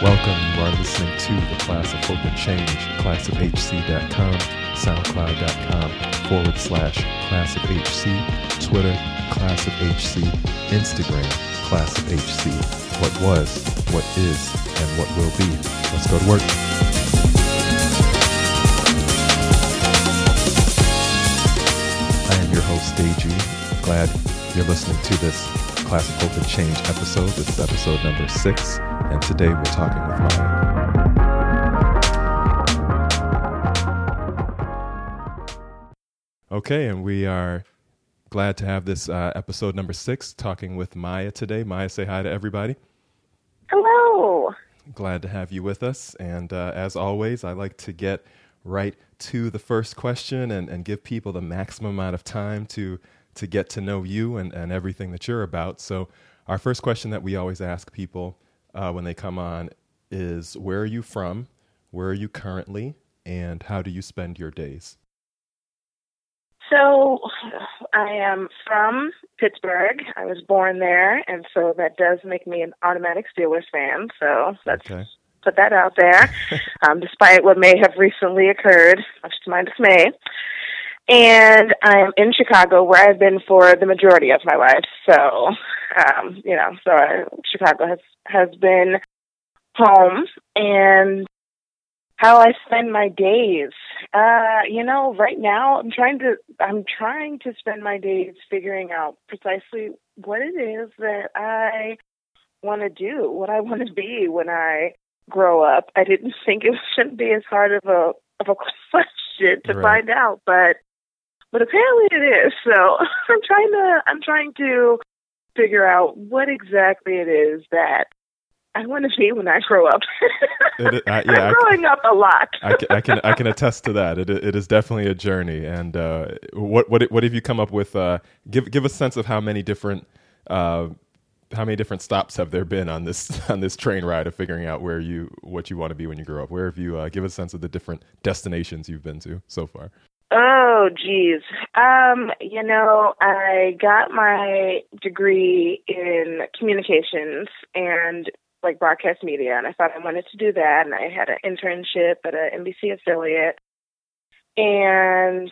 Welcome. You are listening to the Class of Hope and Change, classofhc.com, soundcloud.com forward slash class of HC, Twitter, class of HC, Instagram, class of HC. What was, what is, and what will be. Let's go to work. I am your host, Deji. Glad you're listening to this Class of Hope and Change episode. This is episode number six, and today we're talking with Maya. Okay, and we are glad to have this uh, episode number six talking with Maya today. Maya, say hi to everybody. Hello. Glad to have you with us. And uh, as always, I like to get right to the first question and, and give people the maximum amount of time to, to get to know you and, and everything that you're about. So, our first question that we always ask people uh, when they come on is Where are you from? Where are you currently? And how do you spend your days? So, I am from Pittsburgh. I was born there, and so that does make me an automatic Steelers fan. So, let's Okay. put that out there, um, despite what may have recently occurred, much to my dismay. And I am in Chicago, where I've been for the majority of my life. So, um, you know, so I, Chicago has has been home, and how I spend my days. Uh, you know, right now I'm trying to I'm trying to spend my days figuring out precisely what it is that I want to do, what I want to be when I grow up. I didn't think it shouldn't be as hard of a of a question to Right. find out, but but apparently it is. So I'm trying to I'm trying to figure out what exactly it is that I want to be when I grow up. It- I- yeah, I- I'm growing up a lot. I can, I can I can attest to that. It it is definitely a journey. And uh, what what what have you come up with? Uh, give give a sense of how many different uh, how many different stops have there been on this on this train ride of figuring out where you what you want to be when you grow up. Where have you uh, give a sense of the different destinations you've been to so far? Oh, geez. Um, you know, I got my degree in communications and like broadcast media, and I thought I wanted to do that. And I had an internship at an NBC affiliate, and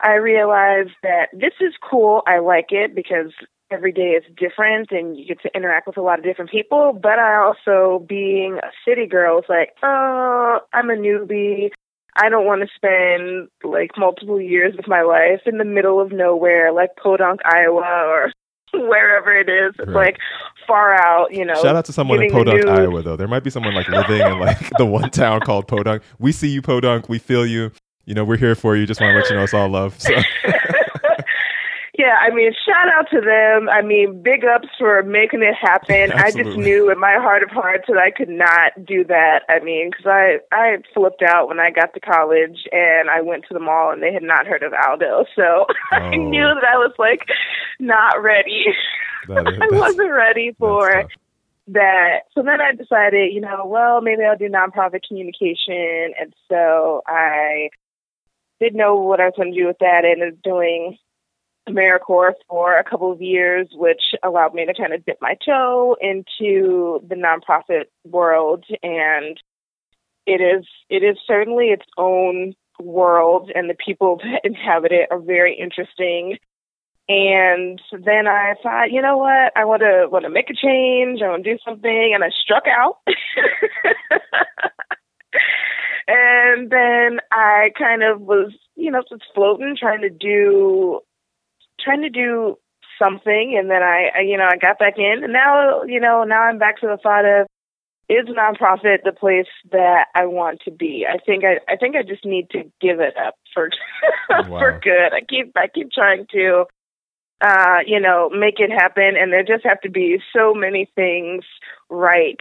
I realized that this is cool. I like it because every day is different and you get to interact with a lot of different people. But I also, being a city girl, was like, oh, I'm a newbie. I don't want to spend like multiple years of my life in the middle of nowhere, like Podunk, Iowa, or wherever it is. Right. like far out, you know. Shout out to someone in Podunk. Iowa, though. There might be someone like living in like the one town called Podunk. We see you, Podunk. We feel you. You know, we're here for you. Just want to let you know it's all love. So. yeah, I mean, shout out to them. I mean, big ups for making it happen. I just knew in my heart of hearts that I could not do that. I mean, because I I flipped out when I got to college and I went to the mall and they had not heard of Aldo, so I Oh. knew that I was like not ready. That is- I wasn't ready for that. So then I decided, you know, well, maybe I'll do nonprofit communication. And so I didn't know what I was going to do with that. I ended up doing AmeriCorps for a couple of years, which allowed me to kind of dip my toe into the nonprofit world. And it is it is certainly its own world, and the people that inhabit it are very interesting. And then I thought, you know what? I want to want to make a change. I want to do something, and I struck out. and then I kind of was, you know, just floating, trying to do, trying to do something. And then I, I, you know, I got back in, and now, you know, now I'm back to the thought of is nonprofit the place that I want to be? I think I, I think I just need to give it up for Wow. for good. I keep I keep trying to uh, you know, make it happen. And there just have to be so many things right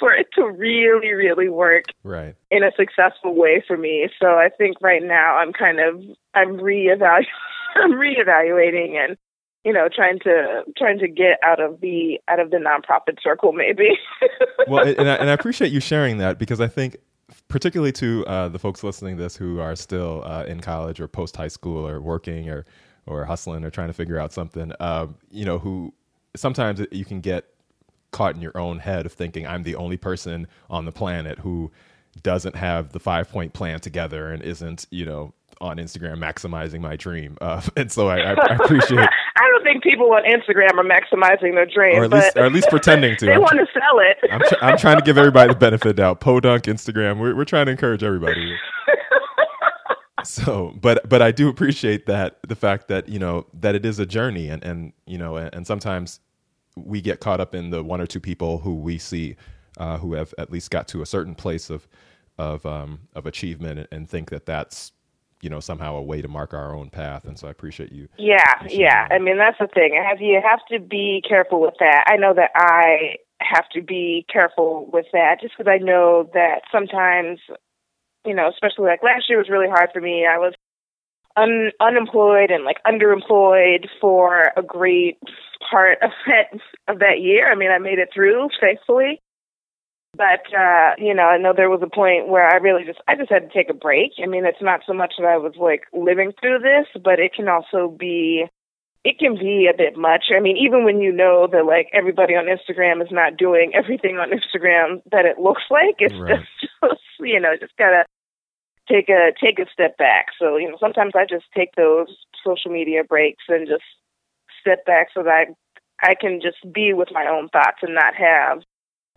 for it to really, really work Right. in a successful way for me. So I think right now I'm kind of I'm reevaluating I'm reevaluating and you know trying to trying to get out of the out of the nonprofit circle maybe. well, and I, and I appreciate you sharing that because I think, particularly to uh, the folks listening to this who are still uh, in college or post high school or working or or hustling or trying to figure out something, um, you know, who sometimes you can get caught in your own head of thinking I'm the only person on the planet who doesn't have the five point plan together and isn't, you know, on Instagram maximizing my dream. Uh, and so I, I, I appreciate, I don't think people on Instagram are maximizing their dream, or at least, but or at least pretending to. they I'm want to sell it. I'm, tr- I'm trying to give everybody the benefit of the doubt. Podunk, Instagram, we're we're trying to encourage everybody. so, but but I do appreciate that the fact that you know that it is a journey, and and you know, and, and sometimes we get caught up in the one or two people who we see uh, who have at least got to a certain place of of um, of achievement, and, think that that's you know somehow a way to mark our own path. And so I appreciate you. Yeah, yeah. that. I mean, that's the thing. I have you have to be careful with that. I know that I have to be careful with that just because I know that sometimes, you know, especially like last year was really hard for me. I was un- unemployed and like underemployed for a great part of that of that year. I mean, I made it through, thankfully. But uh, you know, I know there was a point where I really just I just had to take a break. I mean, it's not so much that I was like living through this, but it can also be it can be a bit much. I mean, even when you know that like everybody on Instagram is not doing everything on Instagram that it looks like, it's Right. just, just you know, just gotta take a take a step back. So, you know, sometimes I just take those social media breaks and just step back so that I, I can just be with my own thoughts and not have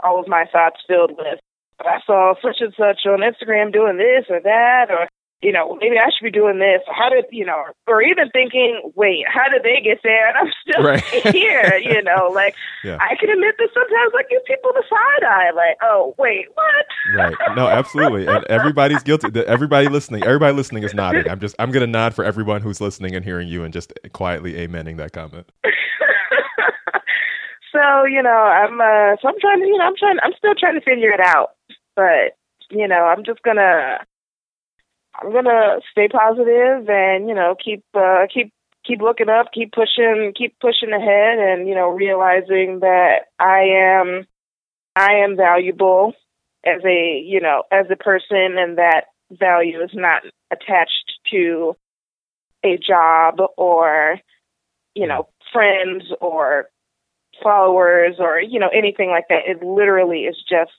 all of my thoughts filled with I saw such and such on Instagram doing this or that or you know, maybe I should be doing this. How did you know, or even thinking, wait, how did they get there? And I'm still Right. here, you know, like Yeah. I can admit that sometimes I give people the side eye, like, oh, wait, what? Right. No, absolutely. And everybody's guilty. Everybody listening, everybody listening is nodding. I'm just, I'm going to nod for everyone who's listening and hearing you and just quietly amening that comment. so you know, I'm uh, so I'm trying to, you know, I'm trying, I'm still trying to figure it out, but you know, I'm just gonna, I'm gonna stay positive and you know, keep, uh, keep, keep looking up, keep pushing, keep pushing ahead, and you know, realizing that I am, I am valuable as a, you know, as a person, and that value is not attached to a job or, you know, friends or followers or you know anything like that. It literally is just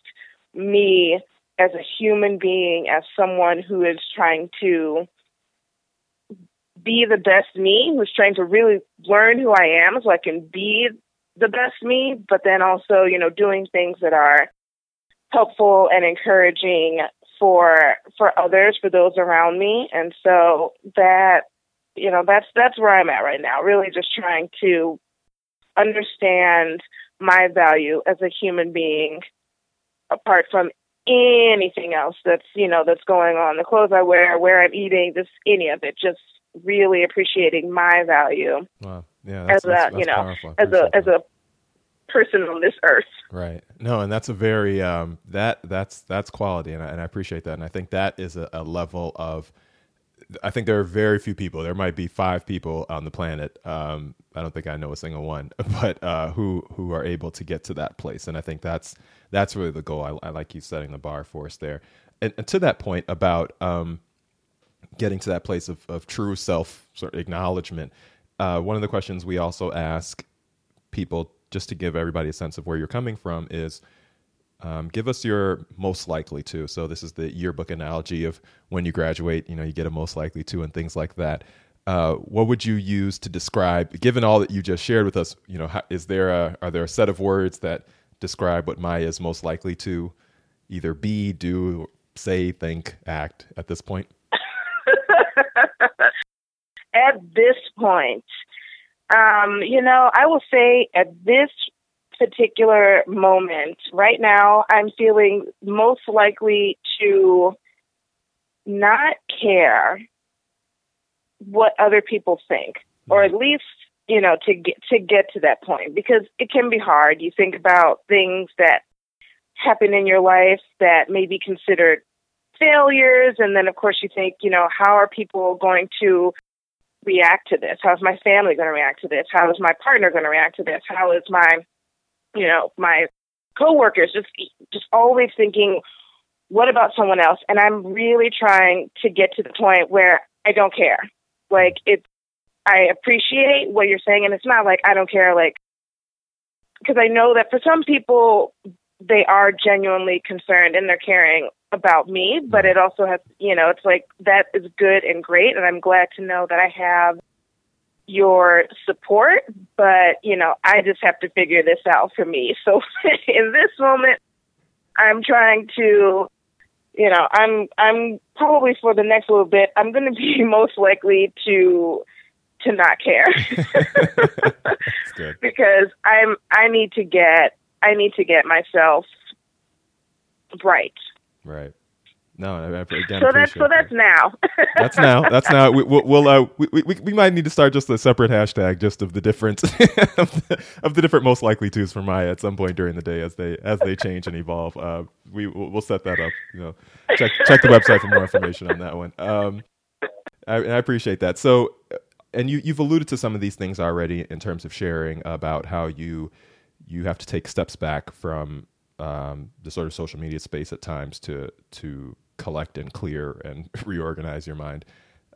me as a human being as someone who is trying to be the best me who's trying to really learn who I am so I can be the best me but then also you know doing things that are helpful and encouraging for for others for those around me. And so that you know that's that's where I'm at right now really just trying to understand my value as a human being apart from anything else that's you know that's going on the clothes i wear where i'm eating just any of it just really appreciating my value Wow. Yeah. as a that's, you that's know as a as a person on this earth Right. No, and that's a very um, that that's that's quality, and I, and I appreciate that. And I think that is a, a level of. I think there are very few people. There might be five people on the planet. Um, I don't think I know a single one, but uh, who who are able to get to that place. And I think that's that's really the goal. I, I like you setting the bar for us there. And, and to that point about um, getting to that place of, of true self sort of acknowledgement. Uh, one of the questions we also ask people, just to give everybody a sense of where you're coming from, is um, give us your most likely to. So this is the yearbook analogy of when you graduate, you know, you get a most likely to and things like that. Uh, what would you use to describe, given all that you just shared with us? You know, how, is there a are there a set of words that describe what Maya is most likely to either be, do, say, think, act at this point? at this point um you know i will say at this particular moment right now i'm feeling most likely to not care what other people think or at least you know, to get to get to that point because it can be hard. You think about things that happen in your life that may be considered failures, and then of course you think, you know, how are people going to react to this? How's my family going to react to this? How is my partner going to react to this? How is my, you know, my coworkers? Just just always thinking, what about someone else? And I'm really trying to get to the point where I don't care. Like it's I appreciate what you're saying, and it's not like I don't care, like, because I know that for some people, they are genuinely concerned and they're caring about me, but it also has, you know, it's like that is good and great, and I'm glad to know that I have your support, but, you know, I just have to figure this out for me. So in this moment, I'm trying to you know, I'm I'm probably for the next little bit, I'm going to be most likely to to not care because I'm I need to get I need to get myself right. Right. No, I, again, so that's so that's now. that's now. That's now. We, will we'll, uh, we, we we might need to start just a separate hashtag just of the different of, the, of the different most likely twos for Maya at some point during the day as they as they change and evolve. Uh, we we'll, we'll set that up. You know, check check the website for more information on that one. Um, I, I appreciate that. So and you you've alluded to some of these things already in terms of sharing about how you you have to take steps back from um, the sort of social media space at times to to collect and clear and reorganize your mind,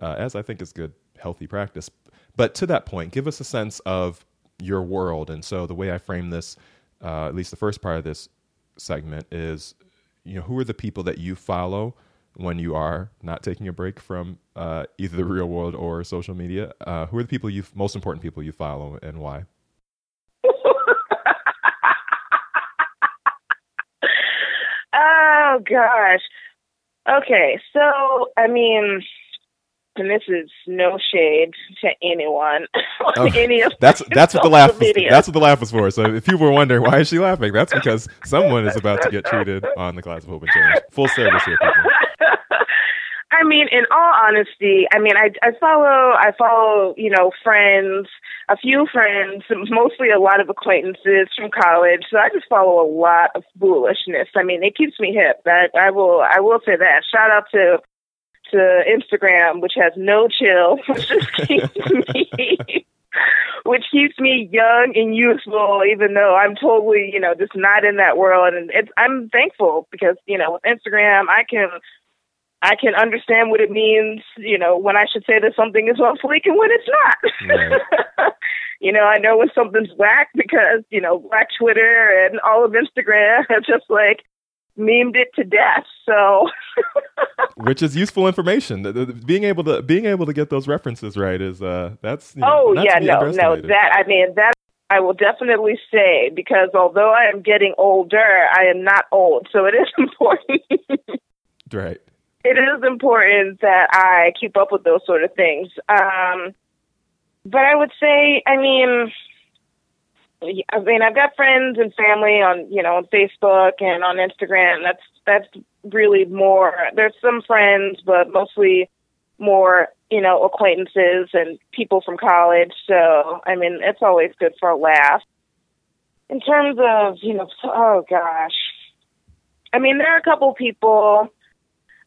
uh, as I think is good healthy practice. But to that point, give us a sense of your world. And so the way I frame this, uh, at least the first part of this segment, is you know who are the people that you follow when you are not taking a break from uh, either the real world or social media? Uh, who are the people you most important people you follow and why? oh gosh. Okay, so I mean, and this is no shade to anyone. Oh, any of that's that's what the laugh was, that's what the laugh was for. So if people were wondering why is she laughing, that's because someone is about to get treated on the class of Hope and Change. Full service here, people. I mean, in all honesty, I mean, I, I follow, I follow, you know, friends, a few friends, mostly a lot of acquaintances from college. So I just follow a lot of foolishness. I mean, it keeps me hip. That I will, I will say that. Shout out to to Instagram, which has no chill, which just keeps me, which keeps me young and youthful, even though I'm totally, you know, just not in that world. And it's, I'm thankful because, you know, with Instagram, I can I can understand what it means, you know, when I should say that something is on fleek and when it's not. Right. you know, I know when something's whack because, you know, Black Twitter and all of Instagram have just like memed it to death. So Which is useful information. Being able to being able to get those references right is uh that's you know, Oh yeah, no, no, that I mean that I will definitely say because although I am getting older, I am not old. So it is important. right it is important that I keep up with those sort of things. Um, but I would say, I mean, I mean, I've got friends and family on, you know, on Facebook and on Instagram. That's that's really more. There's some friends, but mostly more, you know, acquaintances and people from college. So, I mean, it's always good for a laugh. In terms of, you know, oh gosh, I mean, there are a couple people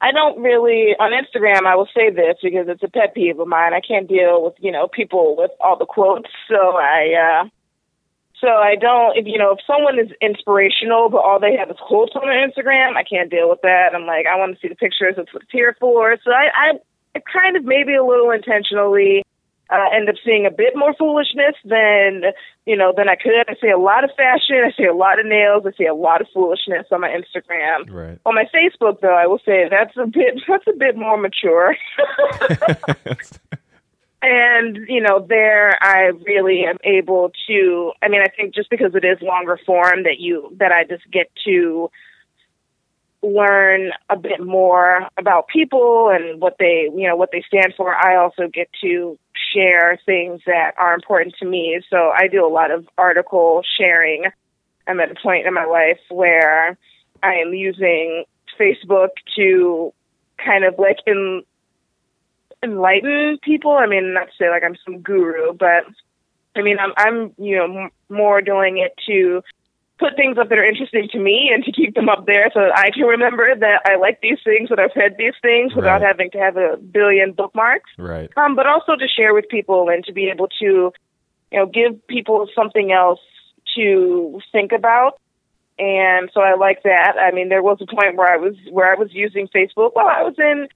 I don't really on Instagram. I will say this because it's a pet peeve of mine. I can't deal with you know people with all the quotes. So I, uh, so I don't. If you know, if someone is inspirational but all they have is quotes on their Instagram, I can't deal with that. I'm like, I want to see the pictures. That's what it's here for. So I, I kind of maybe a little intentionally uh, end up seeing a bit more foolishness than you know than I could. I see a lot of fashion. I see a lot of nails. I see a lot of foolishness on my Instagram. Right. On my Facebook, though, I will say that's a bit that's a bit more mature. and you know there i really am able to i mean i think just because it is longer form that you that i just get to learn a bit more about people and what they you know what they stand for. I also get to share things that are important to me. So i do a lot of article sharing. I'm at a point in my life where i am using facebook to kind of like in, enlighten people. I mean not to say like i'm some guru but I mean, I'm I'm you know m- more doing it to put things up that are interesting to me and to keep them up there so that I can remember that I like these things, that I've read these things without Right. having to have a billion bookmarks. Right. Um, but also to share with people and to be able to, you know, give people something else to think about. And so I like that. I mean, there was a point where I was where I was using Facebook while I was in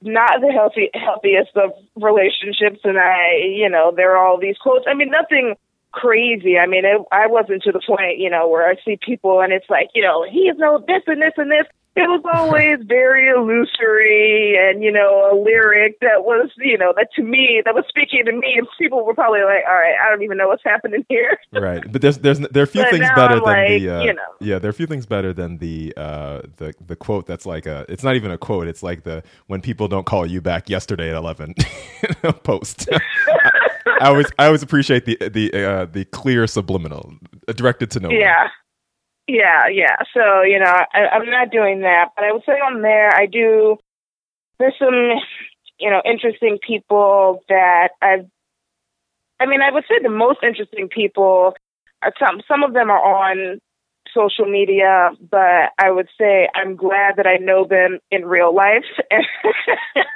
not the healthy healthiest of relationships, and I, you know, there are all these quotes. I mean, nothing crazy. I mean, it, I wasn't to the point, you know, where I see people and it's like, you know, he is no this and this and this. It was always very illusory and, you know, a lyric that was, you know, that to me, that was speaking to me. And people were probably like, all right, I don't even know what's happening here. right but there's there's there are a few But things better I'm than like, the uh, you know. yeah there are a few things better than the uh the the quote that's like a it's not even a quote it's like the when people don't call you back yesterday at 11 post I, always i always appreciate the the uh the clear subliminal uh, directed to no one. Yeah. Yeah, yeah. So, you know, I, I'm not doing that, but I would say on there, I do, there's some, you know, interesting people that I've, I mean, I would say the most interesting people are some, some of them are on social media, but I would say I'm glad that I know them in real life.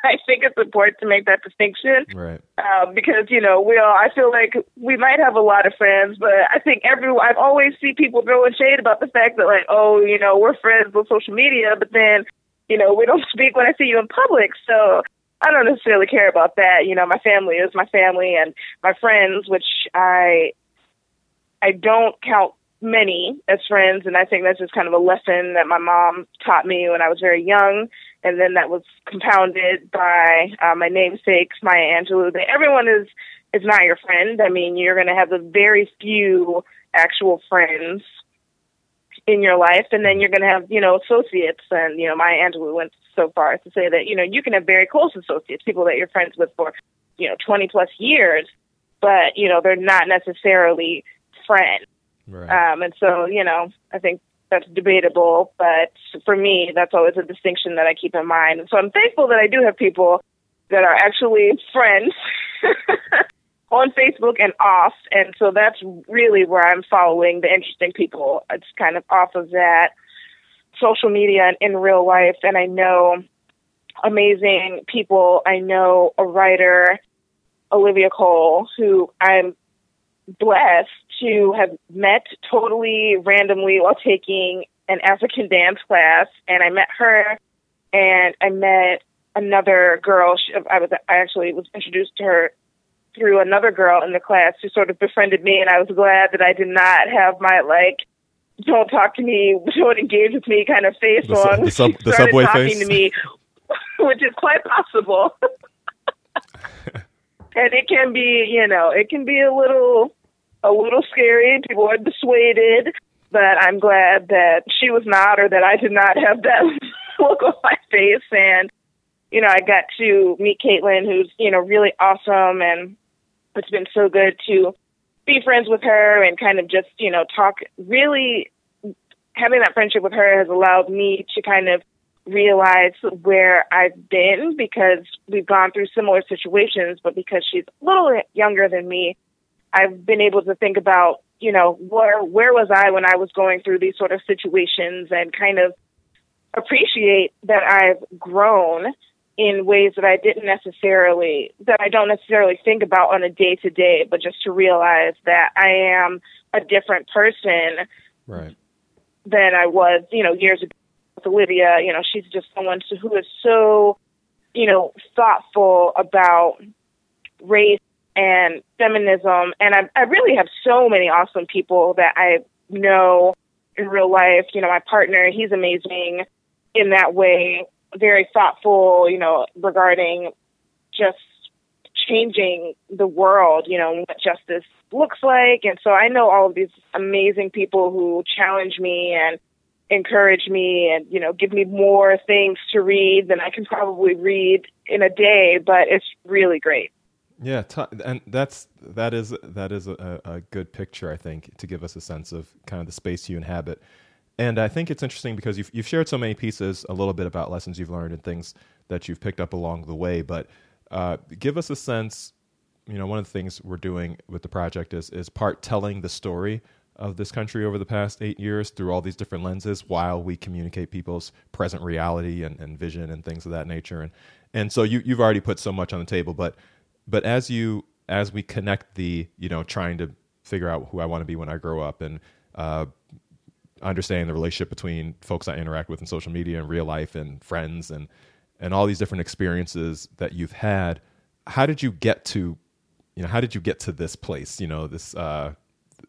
I think it's important to make that distinction right um, because you know we all. I feel like we might have a lot of friends, but I think everyone. I've always see people throwing shade about the fact that like, oh, you know, we're friends on social media, but then you know we don't speak when I see you in public. So I don't necessarily care about that. You know, my family is my family, and my friends, which I I don't count many as friends, and I think that's just kind of a lesson that my mom taught me when I was very young, and then that was compounded by uh, my namesakes, Maya Angelou. That everyone is is not your friend. I mean, you're going to have a very few actual friends in your life, and then you're going to have you know associates, and you know Maya Angelou went so far as to say that you know you can have very close associates, people that you're friends with for you know 20 plus years, but you know they're not necessarily friends. Right Um, and so, you know, I think that's debatable, but for me, that's always a distinction that I keep in mind. So I'm thankful that I do have people that are actually friends on Facebook and off. And so that's really where I'm following the interesting people. It's kind of off of that social media and in real life. And I know amazing people. I know a writer, Olivia Cole, who I'm blessed to have met totally randomly while taking an African dance class, and I met her, and I met another girl. She, I was I actually was introduced to her through another girl in the class who sort of befriended me, and I was glad that I did not have my like. Don't talk to me. Don't engage with me. Kind of face The on. the sub- She the started subway talking face? to me, which is quite possible. and it can be, you know, it can be a little, a little scary. People are dissuaded, but I'm glad that she was not, or that I did not have that look on my face. And you know, I got to meet Caitlin, who's you know really awesome, and it's been so good to be friends with her and kind of just you know talk. Really, having that friendship with her has allowed me to kind of realize where I've been because we've gone through similar situations, but because she's a little younger than me, I've been able to think about, you know, where where was I when I was going through these sort of situations and kind of appreciate that I've grown in ways that I didn't necessarily that I don't necessarily think about on a day to day, but just to realize that I am a different person right than I was, you know, years ago with Olivia. You know, she's just someone who is so, you know, thoughtful about race and feminism. And I, I really have so many awesome people that I know in real life. You know, my partner, he's amazing in that way, very thoughtful, you know, regarding just changing the world, you know, what justice looks like. And so I know all of these amazing people who challenge me and encourage me and, you know, give me more things to read than I can probably read in a day, but it's really great. Yeah, t- and that's that is that is a, a good picture, I think, to give us a sense of kind of the space you inhabit. And I think it's interesting because you've you've shared so many pieces, a little bit about lessons you've learned and things that you've picked up along the way. But uh, give us a sense you know, one of the things we're doing with the project is is part telling the story of this country over the past eight years through all these different lenses while we communicate people's present reality and, and vision and things of that nature. And and so you you've already put so much on the table, but but as you as we connect the you know trying to figure out who I want to be when I grow up and uh, understanding the relationship between folks I interact with in social media and real life and friends and and all these different experiences that you've had. How did you get to, you know, how did you get to this place? You know, this uh,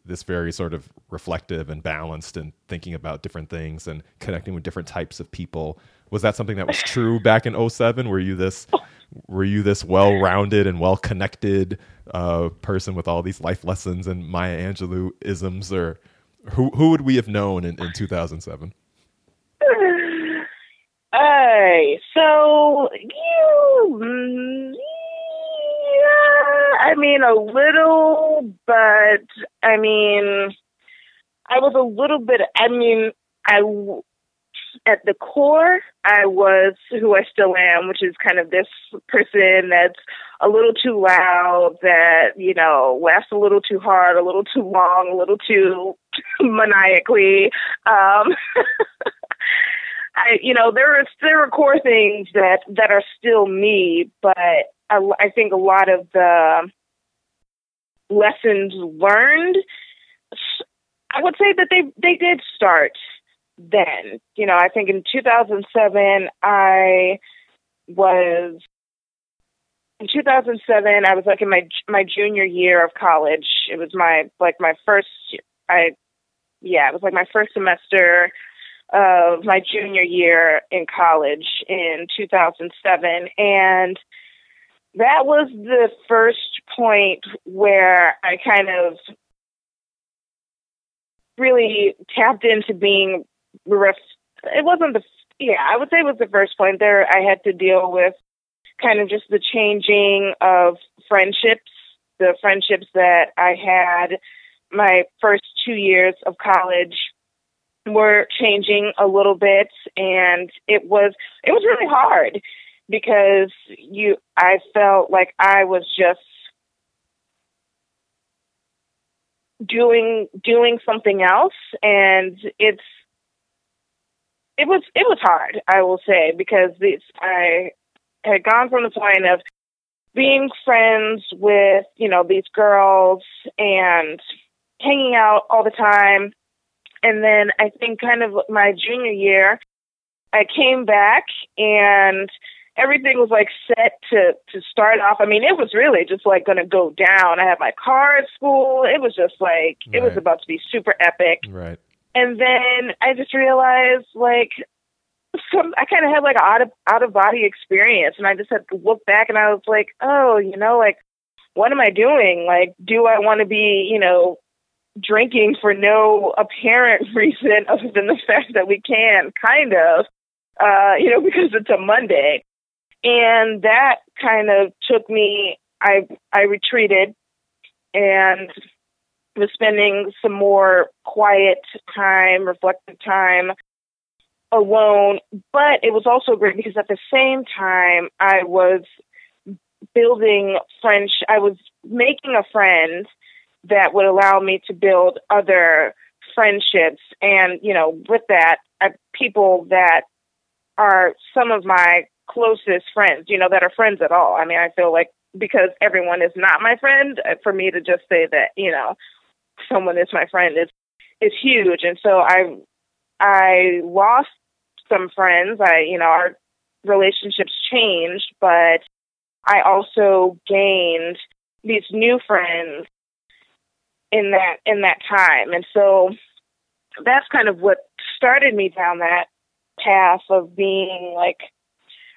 this very sort of reflective and balanced and thinking about different things and connecting with different types of people. Was that something that was true back in 07? Were you this were you this well-rounded and well-connected uh, person with all these life lessons and Maya Angelou isms or who who would we have known in, in 2007? Hey, so you, yeah, I mean a little, but I mean, I was a little bit. I mean, I at the core, I was who I still am, which is kind of this person that's a little too loud, that, you know, laughs a little too hard, a little too long, a little too maniacally. Um, I, you know, there are there are core things that that are still me, but I, I think a lot of the lessons learned, I would say that they they did start then. You know, I think in 2007 I was in 2007 I was like in my my junior year of college. It was my like my first I yeah, it was like my first semester of my junior year in college in 2007 and that was the first point where I kind of really tapped into being ref- it wasn't the yeah I would say it was the first point there I had to deal with kind of just the changing of friendships the friendships that I had. My first two years of college were changing a little bit and it was it was really hard because you I felt like I was just doing doing something else and it's it was it was hard I will say because it's I had gone from the point of being friends with you know these girls and hanging out all the time and then I think kind of my junior year, I came back and everything was like set to to start off. I mean, it was really just like going to go down. I had my car at school. It was just like right. it was about to be super epic. Right. And then I just realized like some I kind of had like an out of out of body experience, and I just had to look back and I was like, oh, you know, like what am I doing? Like, do I want to be, you know, drinking for no apparent reason other than the fact that we can, kind of, uh, you know, because it's a Monday. And that kind of took me, I, I retreated and was spending some more quiet time, reflective time alone. But it was also great because at the same time, I was building French, I was making a friend that would allow me to build other friendships and you know with that uh, people that are some of my closest friends you know that are friends at all i mean i feel like because everyone is not my friend uh, for me to just say that you know someone is my friend is is huge and so i i lost some friends i you know our relationships changed but i also gained these new friends in that in that time. And so that's kind of what started me down that path of being like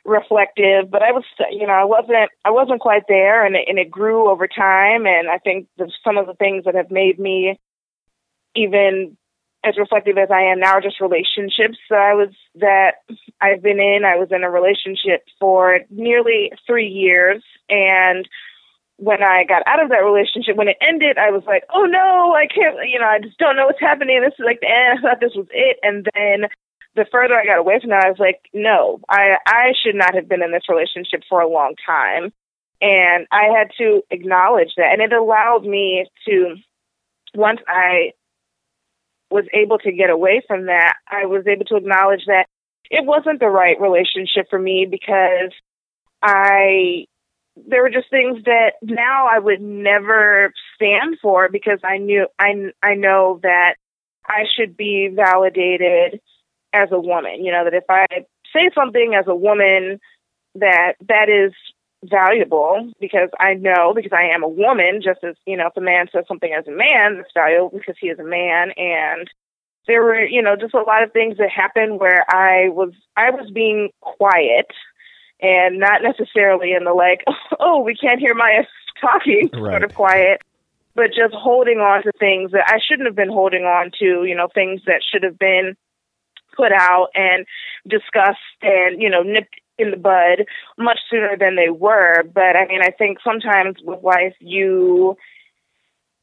reflective but i was you know i wasn't i wasn't quite there and it, and it grew over time and i think the, some of the things that have made me even as reflective as i am now are just relationships that i was that i've been in i was in a relationship for nearly three years and when I got out of that relationship, when it ended, I was like, oh no, I can't, you know, I just don't know what's happening. This is like the end. I thought this was it. And then the further I got away from that, I was like, no, I, I should not have been in this relationship for a long time. And I had to acknowledge that. And it allowed me to, once I was able to get away from that, I was able to acknowledge that it wasn't the right relationship for me because I there were just things that now I would never stand for because I knew I I know that I should be validated as a woman. You know that if I say something as a woman that that is valuable because I know because I am a woman just as you know if a man says something as a man that's valuable because he is a man and there were you know just a lot of things that happened where I was I was being quiet and not necessarily in the like, oh, we can't hear Maya talking Right. sort of quiet, but just holding on to things that I shouldn't have been holding on to, you know, things that should have been put out and discussed and, you know, nipped in the bud much sooner than they were. But I mean, I think sometimes with life, you,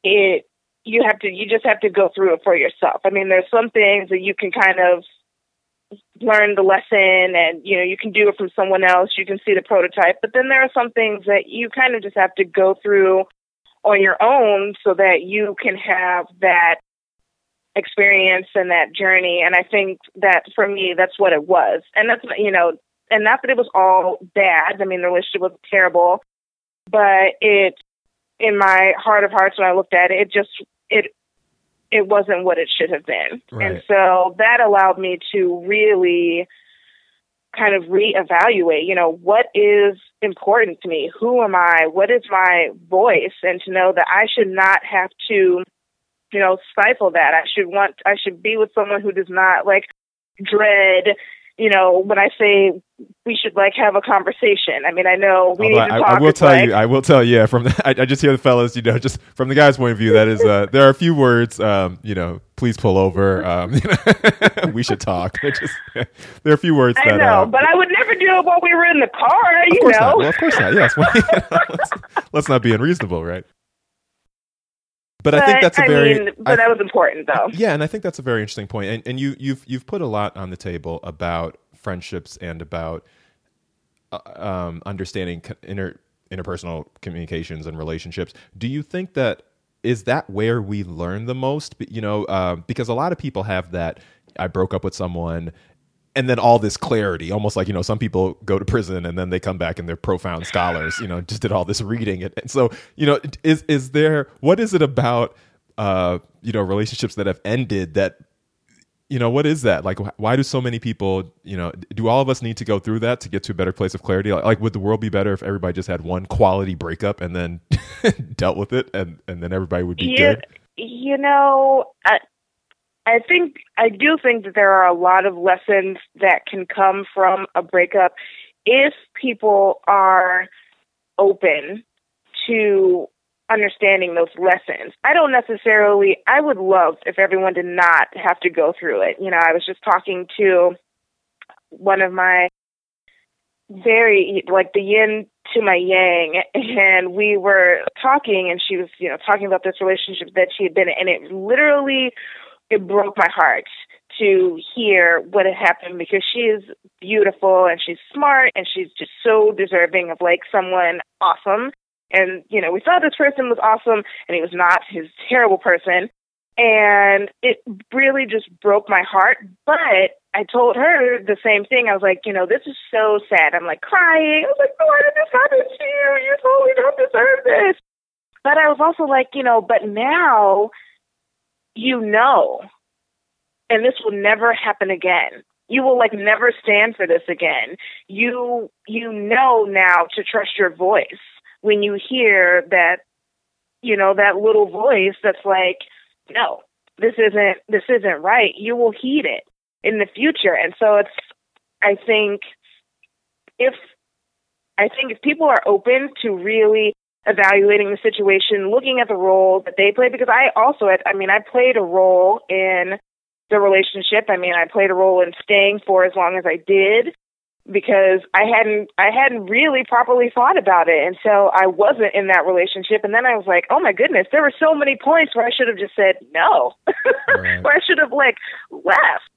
it, you have to, you just have to go through it for yourself. I mean, there's some things that you can kind of learn the lesson and you know you can do it from someone else you can see the prototype but then there are some things that you kind of just have to go through on your own so that you can have that experience and that journey and i think that for me that's what it was and that's you know and not that it was all bad i mean the relationship was terrible but it in my heart of hearts when i looked at it it just it it wasn't what it should have been. Right. And so that allowed me to really kind of reevaluate, you know, what is important to me? Who am I? What is my voice? And to know that I should not have to, you know, stifle that. I should want, I should be with someone who does not like dread, you know, when I say we should like have a conversation. I mean, I know we Although need to I, talk. I will tell like, you, I will tell you, yeah, from the, I, I just hear the fellas, you know, just from the guy's point of view, that is, uh, there are a few words, um, you know, please pull over, um, you know, we should talk. Just, there are a few words I that, know, uh, but I would never do it while we were in the car, of you course know. not. Well, of course not. Yes. Let's, let's not be unreasonable, right? But, I think that's a very, mean, I- but that was important though. yeah, and I think that's a very interesting point. And, and you, you've, you've put a lot on the table about friendships and about uh, um, understanding inter, interpersonal communications and relationships. Do you think that is that where we learn the most? You know, uh, because a lot of people have that. I broke up with someone. And then all this clarity, almost like you know, some people go to prison and then they come back and they're profound scholars. You know, just did all this reading, and, and so you know, is is there what is it about uh, you know relationships that have ended that you know what is that? Like why do so many people you know do all of us need to go through that to get to a better place of clarity? Like, like would the world be better if everybody just had one quality breakup and then dealt with it and and then everybody would be You, good? you know, I, I think I do think that there are a lot of lessons that can come from a breakup if people are open to understanding those lessons. I don't necessarily I would love if everyone did not have to go through it. You know, I was just talking to one of my very like the yin to my yang and we were talking and she was you know talking about this relationship that she had been in and it literally it broke my heart to hear what had happened because she is beautiful and she's smart and she's just so deserving of like someone awesome and you know we thought this person was awesome and he was not he's a terrible person and it really just broke my heart but I told her the same thing. I was like, you know, this is so sad. I'm like crying. I was like, why did this happen to you? You totally don't deserve this. But I was also like, you know, but now you know, and this will never happen again. You will like never stand for this again. You you know now to trust your voice when you hear that, you know, that little voice that's like, no, this isn't this isn't right. You will heed it in the future. And so it's I think if I think if people are open to really evaluating the situation, looking at the role that they play, because I also, I mean, I played a role in the relationship. I mean, I played a role in staying for as long as I did because I hadn't, I hadn't really properly thought about it. And so I wasn't in that relationship. And then I was like, oh my goodness, there were so many points where I should have just said no, Right. where I should have like left.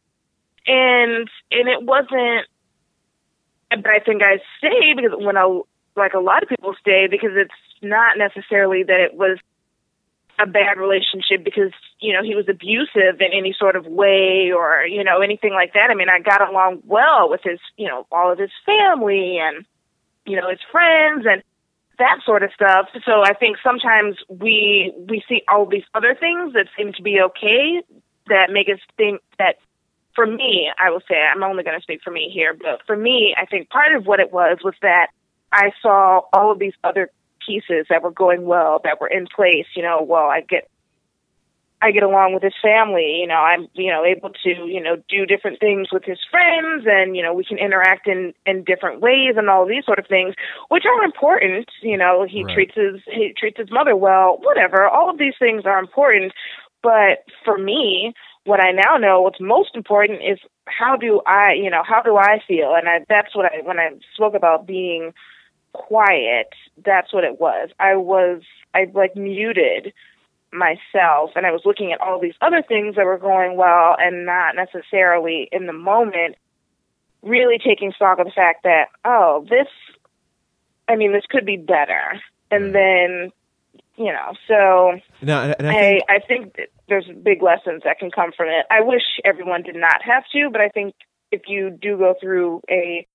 And, and it wasn't, but I think I stayed because when I like a lot of people stay because it's not necessarily that it was a bad relationship because you know he was abusive in any sort of way or you know anything like that. I mean, I got along well with his you know all of his family and you know his friends and that sort of stuff. So I think sometimes we we see all these other things that seem to be okay that make us think that for me, I will say I'm only going to speak for me here, but for me, I think part of what it was was that I saw all of these other pieces that were going well, that were in place. You know, well, I get I get along with his family. You know, I'm you know able to you know do different things with his friends, and you know we can interact in in different ways and all these sort of things, which are important. You know, he Right. treats his he treats his mother well. Whatever, all of these things are important. But for me, what I now know, what's most important is how do I, you know, how do I feel? And I, that's what I when I spoke about being quiet. That's what it was. I was I like muted myself and I was looking at all these other things that were going well and not necessarily in the moment really taking stock of the fact that oh this I mean this could be better and mm. then you know so no, and, and I I, think, I think that there's big lessons that can come from it. I wish everyone did not have to, but I think if you do go through a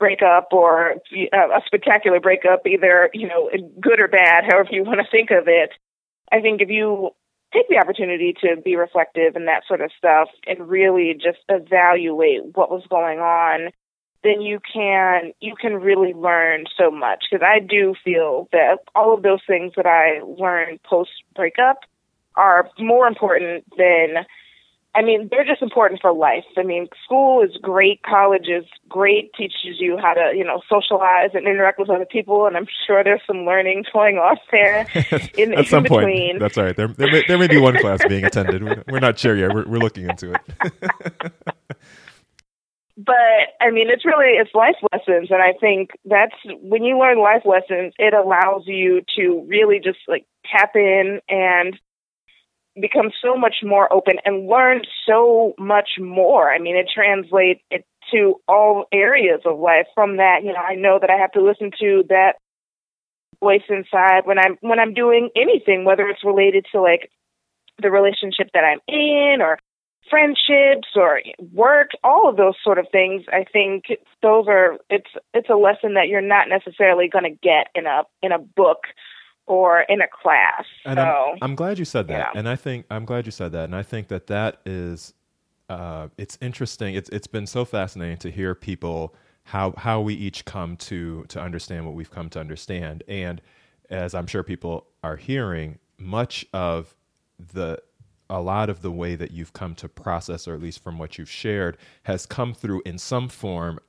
breakup or uh, a spectacular breakup, either you know good or bad, however you want to think of it, I think if you take the opportunity to be reflective and that sort of stuff, and really just evaluate what was going on, then you can you can really learn so much. Because I do feel that all of those things that I learned post breakup are more important than I mean, they're just important for life. I mean, school is great, college is great, teaches you how to, you know, socialize and interact with other people, and I'm sure there's some learning going on there in, at some in point, between. that's all right. There, there, may, there may be one class being attended. We're, we're not sure yet. We're, we're looking into it. but I mean, it's really it's life lessons, and I think that's when you learn life lessons, it allows you to really just like tap in and become so much more open and learn so much more. I mean, it translates it to all areas of life. From that, you know, I know that I have to listen to that voice inside when I'm when I'm doing anything, whether it's related to like the relationship that I'm in or friendships or work, all of those sort of things. I think those are it's it's a lesson that you're not necessarily going to get in a in a book or in a class. And so I'm, I'm glad you said that. yeah. And I think I'm glad you said that. And I think that that is, uh, it's interesting. It's it's been so fascinating to hear people how how we each come to to understand what we've come to understand. And as I'm sure people are hearing, much of the a lot of the way that you've come to process, or at least from what you've shared, has come through in some form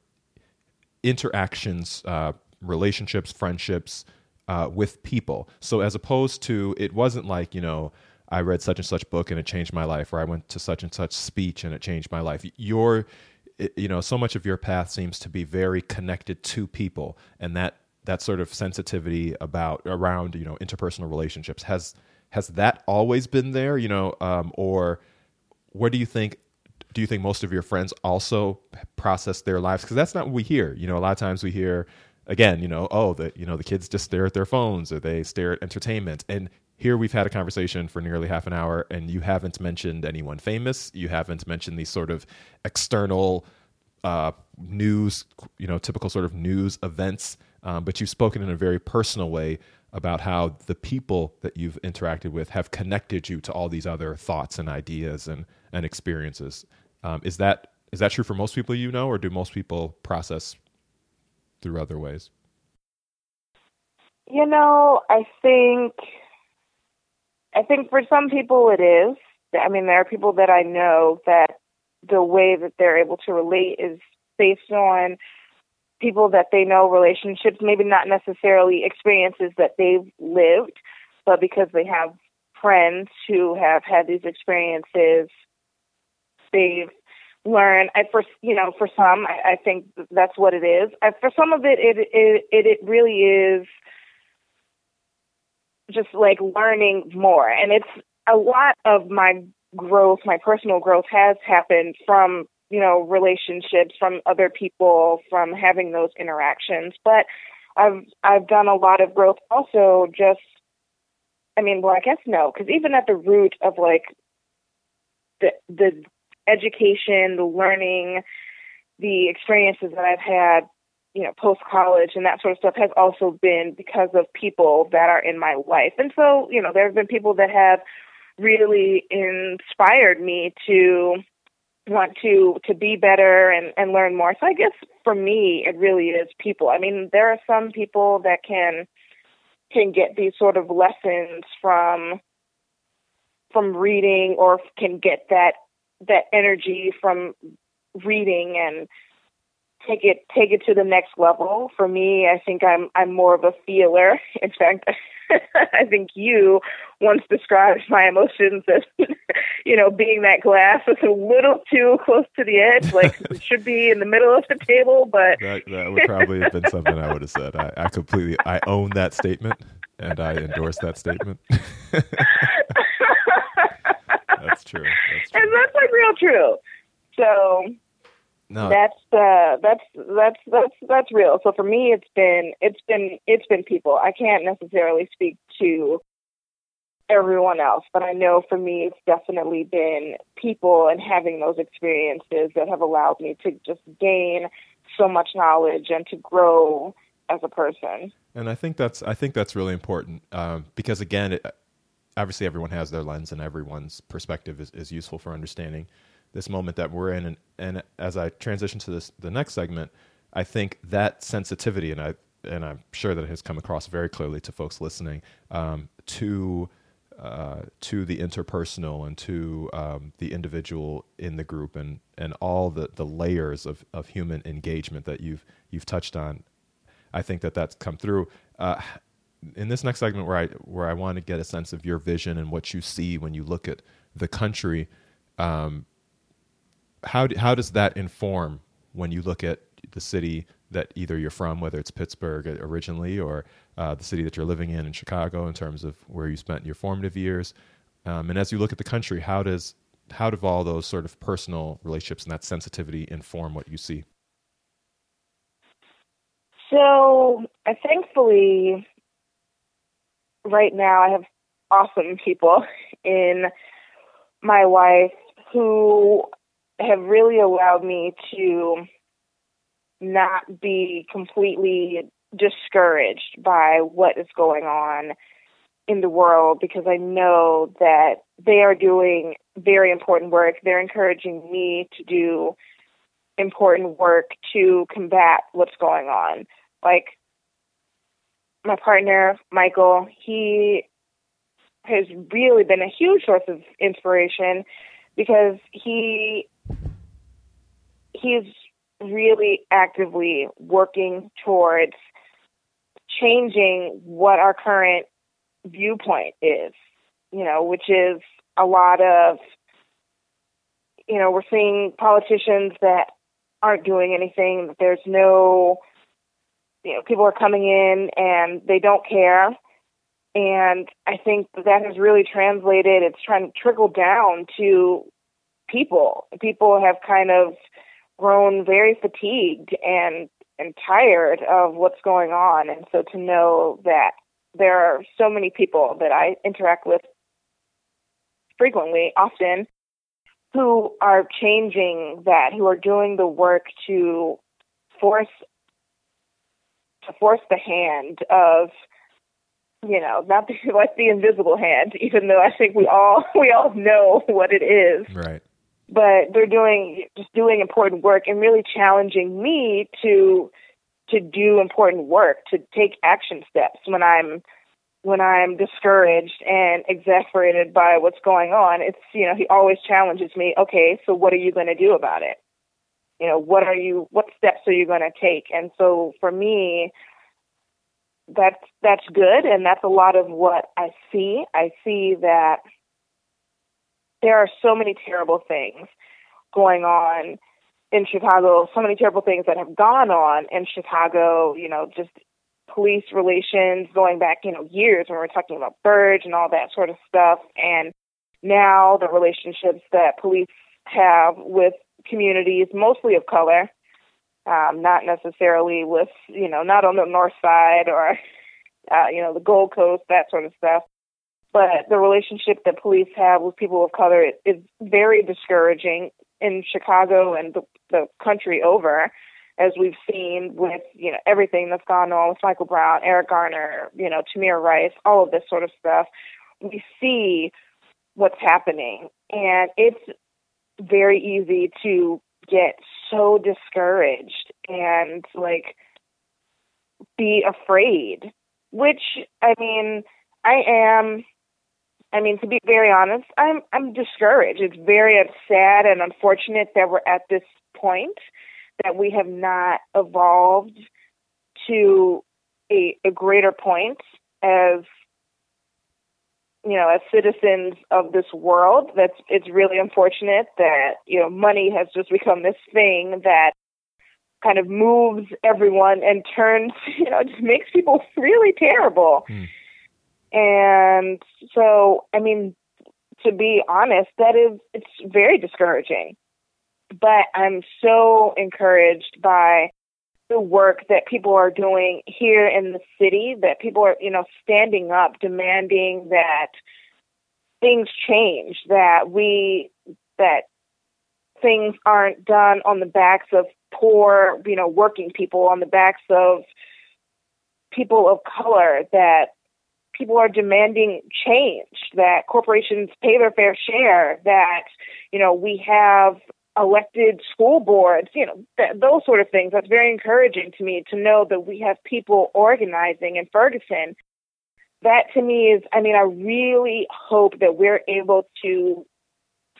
interactions, uh, relationships, friendships uh, with people. So as opposed to, it wasn't like, you know, I read such and such book and it changed my life, or I went to such and such speech and it changed my life. Your, you know, so much of your path seems to be very connected to people, and that that sort of sensitivity about around you know interpersonal relationships has has that always been there, you know, um, or where do you think do you think most of your friends also process their lives because that's not what we hear you know a lot of times we hear again you know oh the you know the kids just stare at their phones or they stare at entertainment and here we've had a conversation for nearly half an hour and you haven't mentioned anyone famous you haven't mentioned these sort of external uh, news you know typical sort of news events um, but you've spoken in a very personal way about how the people that you've interacted with have connected you to all these other thoughts and ideas and, and experiences. Um, is that is that true for most people you know, or do most people process through other ways? You know, I think I think for some people it is. I mean, there are people that I know that the way that they're able to relate is based on people that they know, relationships, maybe not necessarily experiences that they've lived, but because they have friends who have had these experiences, they've learned. I for you know, for some, I, I think that's what it is. I, for some of it it it, it really is just like learning more. And it's a lot of my growth, my personal growth has happened from, you know, relationships, from other people, from having those interactions. But I've I've done a lot of growth also just I mean, well, I guess no, because even at the root of like the the education, the learning, the experiences that I've had, you know, post college and that sort of stuff has also been because of people that are in my life. And so, you know, there have been people that have really inspired me to want to to be better and and learn more. So I guess for me it really is people. I mean, there are some people that can can get these sort of lessons from from reading or can get that that energy from reading and take it take it to the next level. For me, I think I'm I'm more of a feeler. In fact, I think you once described my emotions as you know being that glass that's a little too close to the edge, like it should be in the middle of the table. But that, that would probably have been something I would have said. I, I completely I own that statement and I endorse that statement. That's true. That's true. And that's like real true. So no. That's uh that's that's that's that's real. So for me it's been it's been it's been people. I can't necessarily speak to everyone else, but I know for me it's definitely been people and having those experiences that have allowed me to just gain so much knowledge and to grow as a person. And I think that's I think that's really important um, because again, it, obviously everyone has their lens and everyone's perspective is, is useful for understanding this moment that we're in. And, and as I transition to this, the next segment, I think that sensitivity, and I and I'm sure that it has come across very clearly to folks listening, um, to uh, to the interpersonal and to um, the individual in the group and and all the, the layers of, of human engagement that you've you've touched on. I think that that's come through. Uh, in this next segment, where I where I want to get a sense of your vision and what you see when you look at the country, um, how do, how does that inform when you look at the city that either you're from, whether it's Pittsburgh originally or uh, the city that you're living in in Chicago, in terms of where you spent your formative years, um, and as you look at the country, how does how do all those sort of personal relationships and that sensitivity inform what you see? So, uh, thankfully, right now I have awesome people in my life who have really allowed me to not be completely discouraged by what is going on in the world because I know that they are doing very important work. They're encouraging me to do important work to combat what's going on. Like my partner, Michael, he has really been a huge source of inspiration because he he's really actively working towards changing what our current viewpoint is, you know, which is a lot of, you know, we're seeing politicians that aren't doing anything, there's no, you know, people are coming in and they don't care. And I think that has really translated, it's trying to trickle down to people. People have kind of grown very fatigued and and tired of what's going on and so to know that there are so many people that I interact with frequently often who are changing that who are doing the work to force to force the hand of you know not the, like the invisible hand even though i think we all we all know what it is. Right. But they're doing just doing important work and really challenging me to to do important work to take action steps when i'm when i'm discouraged and exasperated by what's going on. It's you know he always challenges me okay so what are you going to do about it you know what are you what steps are you going to take and so for me that's that's good and that's a lot of what i see i see that there are so many terrible things going on in Chicago, so many terrible things that have gone on in Chicago, you know, just police relations going back, you know, years when we're talking about Burge and all that sort of stuff. And now the relationships that police have with communities, mostly of color, Um, not necessarily with, you know, not on the north side or, uh, you know, the Gold Coast, that sort of stuff. But the relationship that police have with people of color is very discouraging in Chicago and the, the country over, as we've seen with, you know, everything that's gone on with Michael Brown, Eric Garner, you know, Tamir Rice, all of this sort of stuff. We see what's happening. And it's very easy to get so discouraged and like be afraid, which I mean, I am I mean, to be very honest, I'm I'm discouraged. It's very sad and unfortunate that we're at this point that we have not evolved to a, a greater point as you know, as citizens of this world, that's it's really unfortunate that you know money has just become this thing that kind of moves everyone and turns, you know, just makes people really terrible. Mm. And so, I mean, to be honest, that is it's very discouraging. But I'm so encouraged by the work that people are doing here in the city, that people are, you know, standing up, demanding that things change, that we, that things aren't done on the backs of poor, you know, working people, on the backs of people of color, that people are demanding change, that corporations pay their fair share, that, you know, we have elected school boards, you know, th- those sort of things. That's very encouraging to me to know that we have people organizing in Ferguson. That to me is, I mean, I really hope that we're able to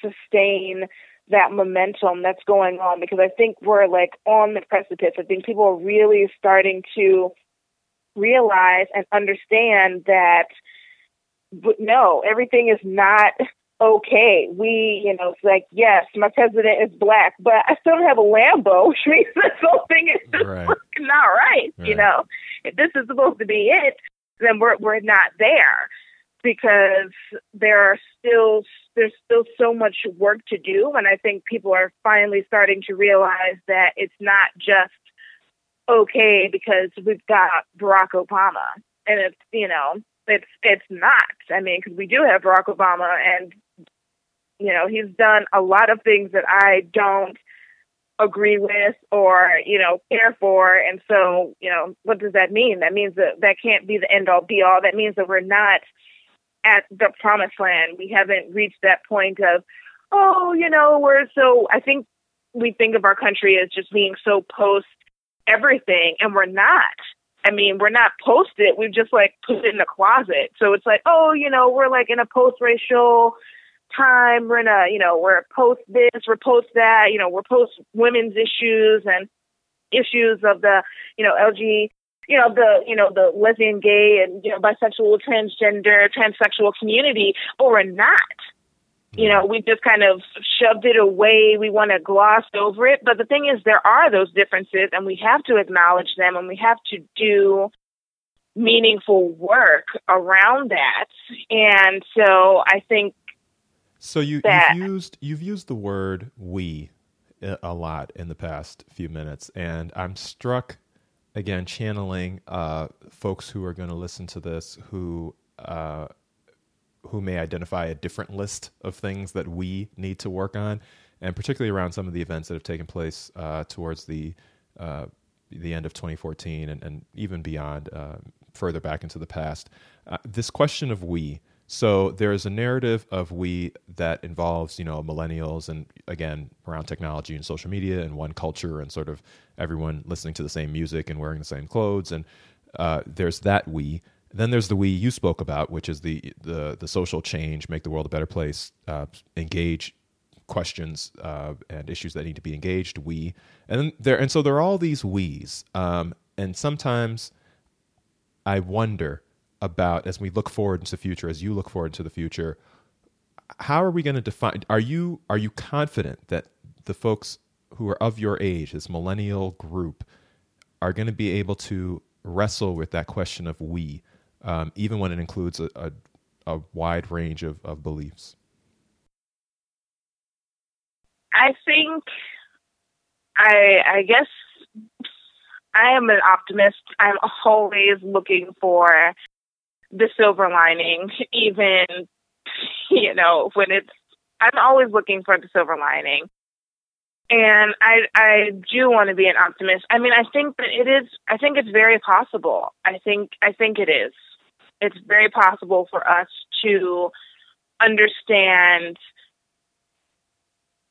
sustain that momentum that's going on because I think we're like on the precipice. I think people are really starting to realize and understand that but no, everything is not okay. We, you know, it's like, yes, my president is black, but I still don't have a Lambo, which means this whole thing is just right. not right, right. You know, if this is supposed to be it, then we're we're not there because there are still there's still so much work to do, and I think people are finally starting to realize that it's not just okay because we've got Barack Obama, and it's you know it's it's not. I mean, because we do have Barack Obama, and you know, he's done a lot of things that I don't agree with or, you know, care for. And so, you know, what does that mean? That means that that can't be the end all be all. That means that we're not at the promised land. We haven't reached that point of, oh, you know, we're so, I think we think of our country as just being so post everything, and we're not. I mean, we're not post it. We've just like put it in the closet. So it's like, oh, you know, we're like in a post racial time. We're gonna, you know, we're post this, we're post that, you know, we're post women's issues and issues of the, you know, LG, you know, the, you know, the lesbian, gay, and you know, bisexual, transgender, transsexual community, but we're not. You know, we just kind of shoved it away. We want to gloss over it. But the thing is, there are those differences, and we have to acknowledge them, and we have to do meaningful work around that. And so I think so you, you've used you've used the word "we" a lot in the past few minutes, and I'm struck again channeling uh, folks who are going to listen to this who uh, who may identify a different list of things that we need to work on, and particularly around some of the events that have taken place uh, towards the uh, the end of 2014 and, and even beyond, uh, further back into the past. Uh, this question of we so there's a narrative of we that involves, you know, millennials and again around technology and social media and one culture and sort of everyone listening to the same music and wearing the same clothes. And uh, there's that we. Then there's the we you spoke about, which is the the the social change, make the world a better place, uh, engage questions uh, and issues that need to be engaged. We and there and so there are all these we's, um, and sometimes I wonder about as we look forward into the future, as you look forward into the future, how are we going to define? Are you are you confident that the folks who are of your age, this millennial group, are going to be able to wrestle with that question of we, um, even when it includes a, a, a wide range of, of beliefs? I think I I guess I am an optimist. I'm always looking for the silver lining, even you know when it's. I'm always looking for the silver lining, and I I do want to be an optimist. I mean, I think that it is. I think it's very possible. I think I think it is. It's very possible for us to understand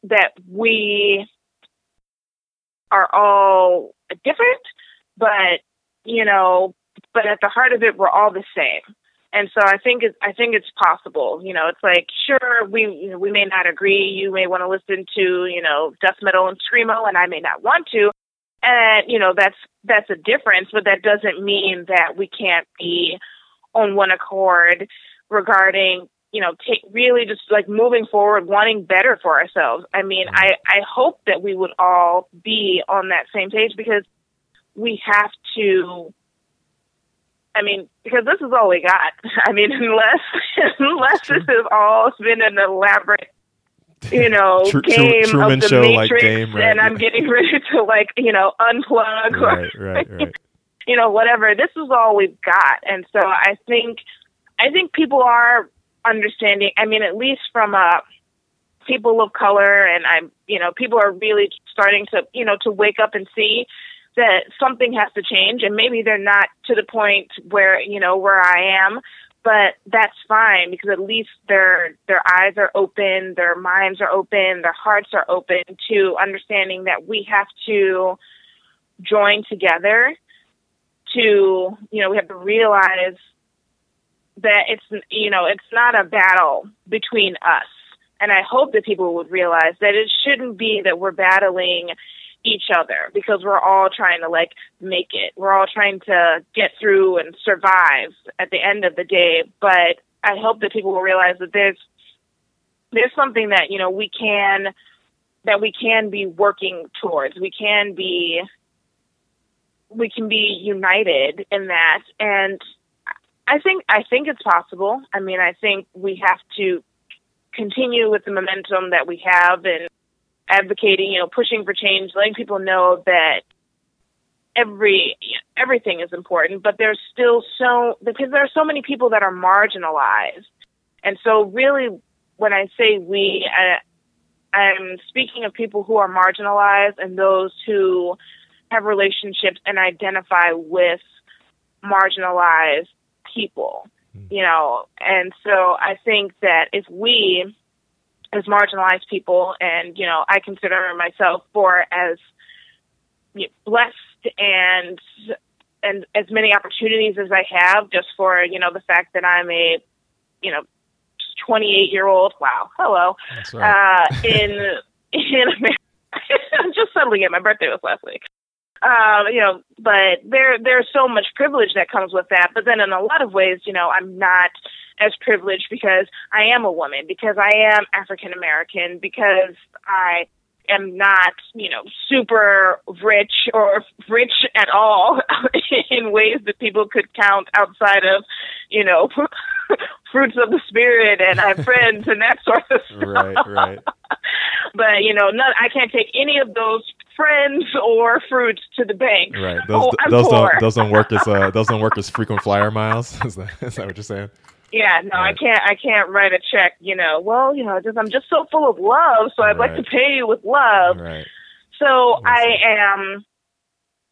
that we are all different, but you know, but at the heart of it, we're all the same. And so I think I think it's possible. You know, it's like sure we we may not agree. You may want to listen to you know death metal and screamo, and I may not want to. And you know that's that's a difference, but that doesn't mean that we can't be on one accord regarding you know take really just like moving forward wanting better for ourselves i mean i i hope that we would all be on that same page because we have to i mean because this is all we got i mean unless unless this has all been an elaborate you know Tru- game of the Show, like, matrix game, right, and i'm getting ready to like you know unplug or Right, right, right. you know, whatever. This is all we've got. And so I think I think people are understanding. I mean, at least from uh people of color and I'm you know, people are really starting to, you know, to wake up and see that something has to change and maybe they're not to the point where, you know, where I am, but that's fine because at least their their eyes are open, their minds are open, their hearts are open to understanding that we have to join together to you know we have to realize that it's you know it's not a battle between us. And i hope that people would realize that it shouldn't be that we're battling each other because we're all trying to like make it. We're all trying to get through and survive at the end of the day. But i hope that people will realize that there's there's something that you know we can that we can be working towards. We can be we can be united in that. And i think i think it's possible. I mean i think we have to continue with the momentum that we have and advocating you know pushing for change letting people know that every everything is important but there's still so because there are so many people that are marginalized and so really when i say we I, i'm speaking of people who are marginalized and those who have relationships and identify with marginalized people, hmm. you know. And so I think that if we, as marginalized people, and you know, I consider myself for as you know, blessed and and as many opportunities as I have, just for you know the fact that I'm a, you know, 28 year old. Wow, hello. Right. Uh, in in America, I'm just settling it. My birthday was last week um, you know, but there there's so much privilege that comes with that. But then in a lot of ways, you know, I'm not as privileged because I am a woman, because I am African American, because I am not, you know, super rich or rich at all in ways that people could count outside of, you know, fruits of the spirit and I have friends and that sort of stuff. Right, right. but you know, none, I can't take any of those friends or fruits to the bank. Right. Those oh, those don't those don't work as uh those don't work as frequent flyer miles. Is that is that what you're saying? Yeah, no, I can't. I can't write a check. You know, well, you know, just I'm just so full of love, so I'd like to pay you with love. Right. So I I am,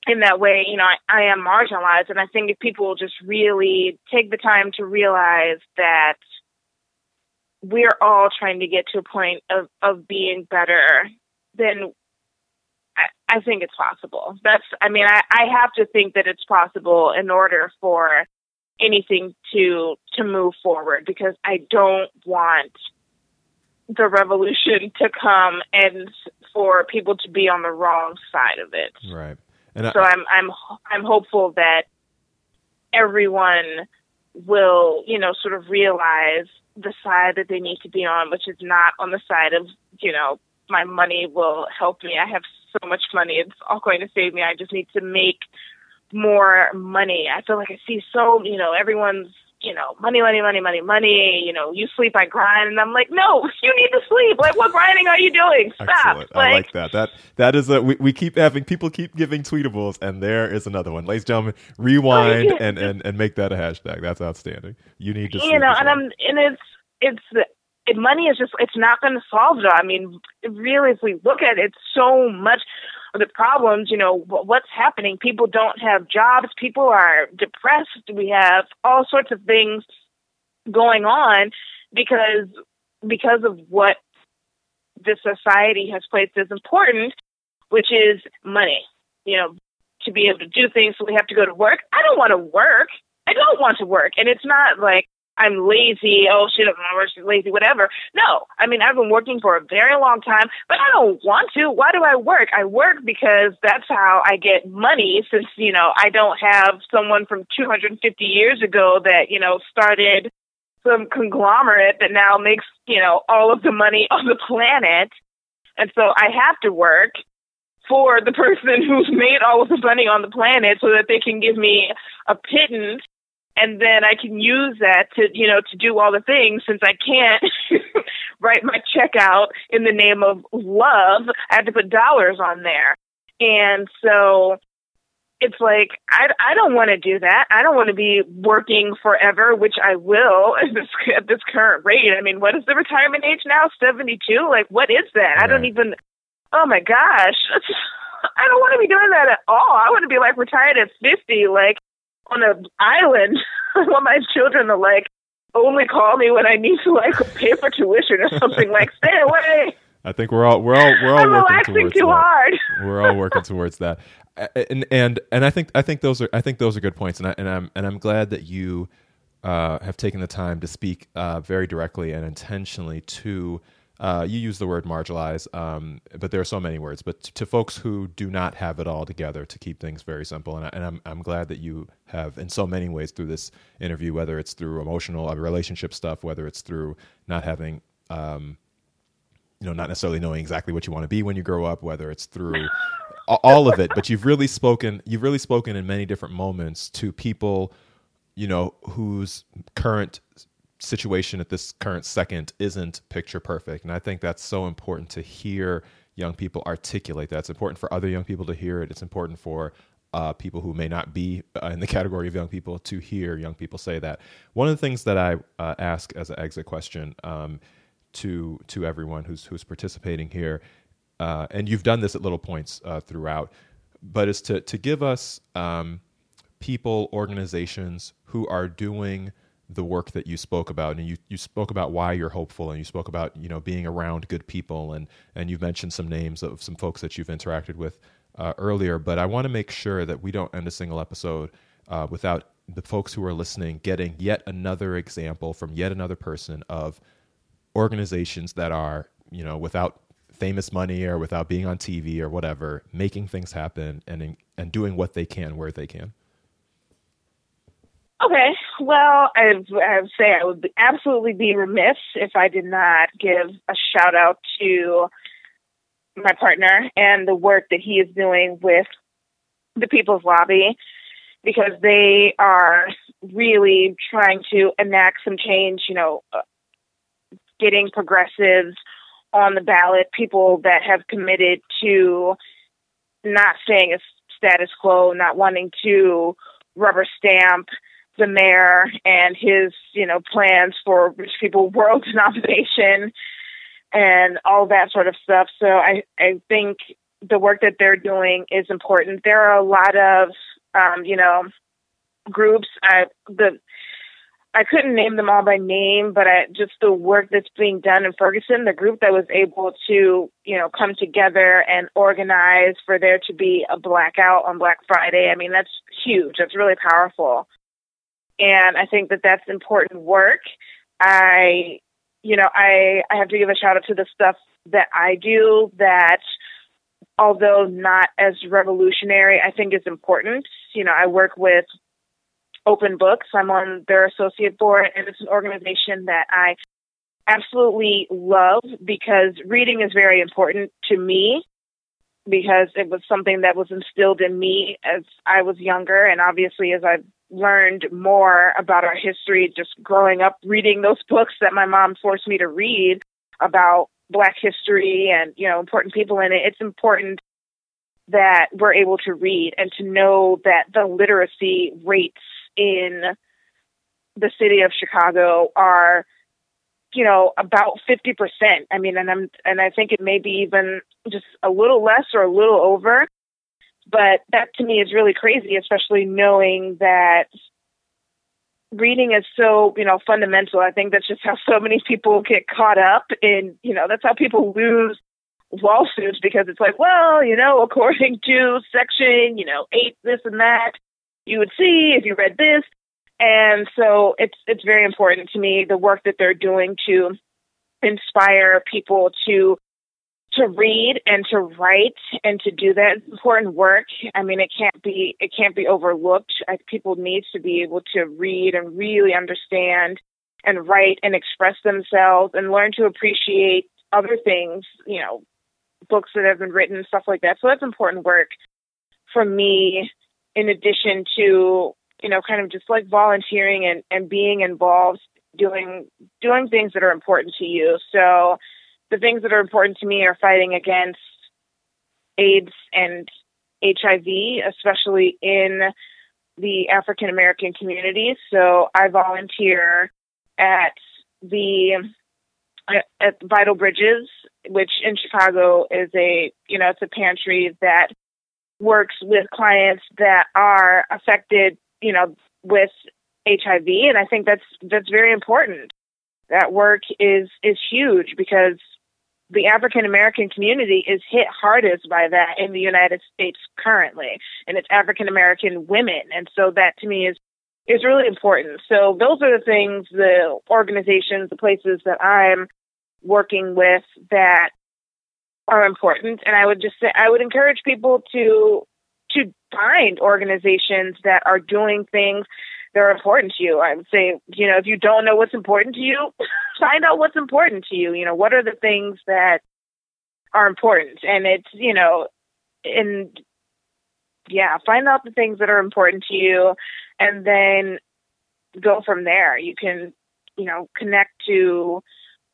in that way, you know, I, I am marginalized, and I think if people just really take the time to realize that we're all trying to get to a point of of being better, then I, I think it's possible. That's, I mean, I, I have to think that it's possible in order for anything to to move forward because I don't want the revolution to come and for people to be on the wrong side of it. Right. And I, So I'm I'm I'm hopeful that everyone will, you know, sort of realize the side that they need to be on, which is not on the side of, you know, my money will help me. I have so much money; it's all going to save me. I just need to make more money. I feel like I see so, you know, everyone's you know, money, money, money, money, money. You know, you sleep, I grind, and I'm like, no, you need to sleep. Like, what grinding are you doing? Stop. Excellent. I like that. That that is a we, we keep having people keep giving tweetables, and there is another one, ladies and gentlemen. Rewind oh, and, and and make that a hashtag. That's outstanding. You need to, you know, and I'm and it's it's it, money is just it's not going to solve it. I mean, really, if we look at it, so much of the problems, you know, what's happening. People don't have jobs. People are depressed. We have all sorts of things going on because because of what this society has placed as important, which is money. You know, to be able to do things, so we have to go to work. I don't want to work. I don't want to work, and it's not like I'm lazy. Oh shit, I'm not she's lazy, whatever. No, I mean I've been working for a very long time, but I don't want to. Why do I work? I work because that's how I get money. Since you know I don't have someone from 250 years ago that you know started some conglomerate that now makes you know all of the money on the planet, and so I have to work for the person who's made all of the money on the planet so that they can give me a pittance and then I can use that to, you know, to do all the things since I can't write my check out in the name of love. I have to put dollars on there. And so it's like I, I don't want to do that. I don't want to be working forever, which I will at this at this current rate. I mean, what is the retirement age now? Seventy two. Like, what is that? Right. I don't even. Oh my gosh, I don't want to be doing that at all. I want to be like retired at fifty. Like, on an island. I want my children to like only call me when I need to like pay for tuition or something. like, stay away. I think we're all we're all we're all I'm working relaxing towards too that. hard. We're all working towards that, and and and I think I think those are I think those are good points, and I and I'm and I'm glad that you uh, have taken the time to speak uh, very directly and intentionally to uh, you use the word marginalize, um, but there are so many words. But to folks who do not have it all together, to keep things very simple, and, I, and I'm I'm glad that you have in so many ways through this interview, whether it's through emotional uh, relationship stuff, whether it's through not having, um, you know, not necessarily knowing exactly what you want to be when you grow up, whether it's through all of it. But you've really spoken, you've really spoken in many different moments to people, you know, whose current situation at this current second isn't picture perfect. And I think that's so important to hear young people articulate that. It's important for other young people to hear it. It's important for uh, people who may not be uh, in the category of young people to hear young people say that. One of the things that I uh, ask as an exit question um, to to everyone who's who's participating here, uh, and you've done this at little points uh, throughout, but is to to give us um, people, organizations who are doing the work that you spoke about and you, you spoke about why you're hopeful and you spoke about you know being around good people and and you've mentioned some names of some folks that you've interacted with uh, earlier but i want to make sure that we don't end a single episode uh, without the folks who are listening getting yet another example from yet another person of organizations that are you know without famous money or without being on tv or whatever making things happen and and doing what they can where they can Okay, well, I, would say I would absolutely be remiss if I did not give a shout out to my partner and the work that he is doing with the People's Lobby because they are really trying to enact some change, you know, uh, getting progressives on the ballot, people that have committed to not staying as status quo, not wanting to rubber stamp the mayor and his, you know, plans for rich people world domination and all that sort of stuff. So I, I think the work that they're doing is important. There are a lot of, um, you know, groups. I, the, I couldn't name them all by name, but I, just the work that's being done in Ferguson, the group that was able to, you know, come together and organize for there to be a blackout on Black Friday. I mean, that's huge. That's really powerful and I think that that's important work. I, you know, I I have to give a shout out to the stuff that I do that although not as revolutionary, I think is important. You know, I work with Open Books. I'm on their associate board, and it's an organization that I absolutely love because reading is very important to me because it was something that was instilled in me as I was younger, and obviously as I've learned more about our history just growing up reading those books that my mom forced me to read about black history and you know important people in it. It's important that we're able to read and to know that the literacy rates in the city of Chicago are you know about 50% i mean and i'm and i think it may be even just a little less or a little over but that to me is really crazy especially knowing that reading is so you know fundamental. I think that's just how so many people get caught up in you know that's how people lose lawsuits because it's like well you know according to section you know eight this and that you would see if you read this. And so it's it's very important to me the work that they're doing to inspire people to to read and to write and to do that important work. I mean, it can't be it can't be overlooked. I, people need to be able to read and really understand and write and express themselves and learn to appreciate other things. You know, books that have been written, stuff like that. So that's important work for me. In addition to you know, kind of just like volunteering and and being involved, doing doing things that are important to you. So the things that are important to me are fighting against AIDS and HIV, especially in the African American community. So I volunteer at the at Vital Bridges, which in Chicago is a you know it's a pantry that works with clients that are affected you know with HIV, and I think that's that's very important. That work is is huge because the African American community is hit hardest by that in the United States currently, and it's African American women, and so that to me is is really important. So those are the things, the organizations, the places that I'm working with that are important, and I would just say I would encourage people to to find organizations that are doing things that are important to you. I would say, you know, if you don't know what's important to you, find out what's important to you. You know, what are the things that are important? And it's, you know, and yeah, find out the things that are important to you and then go from there. You can, you know, connect to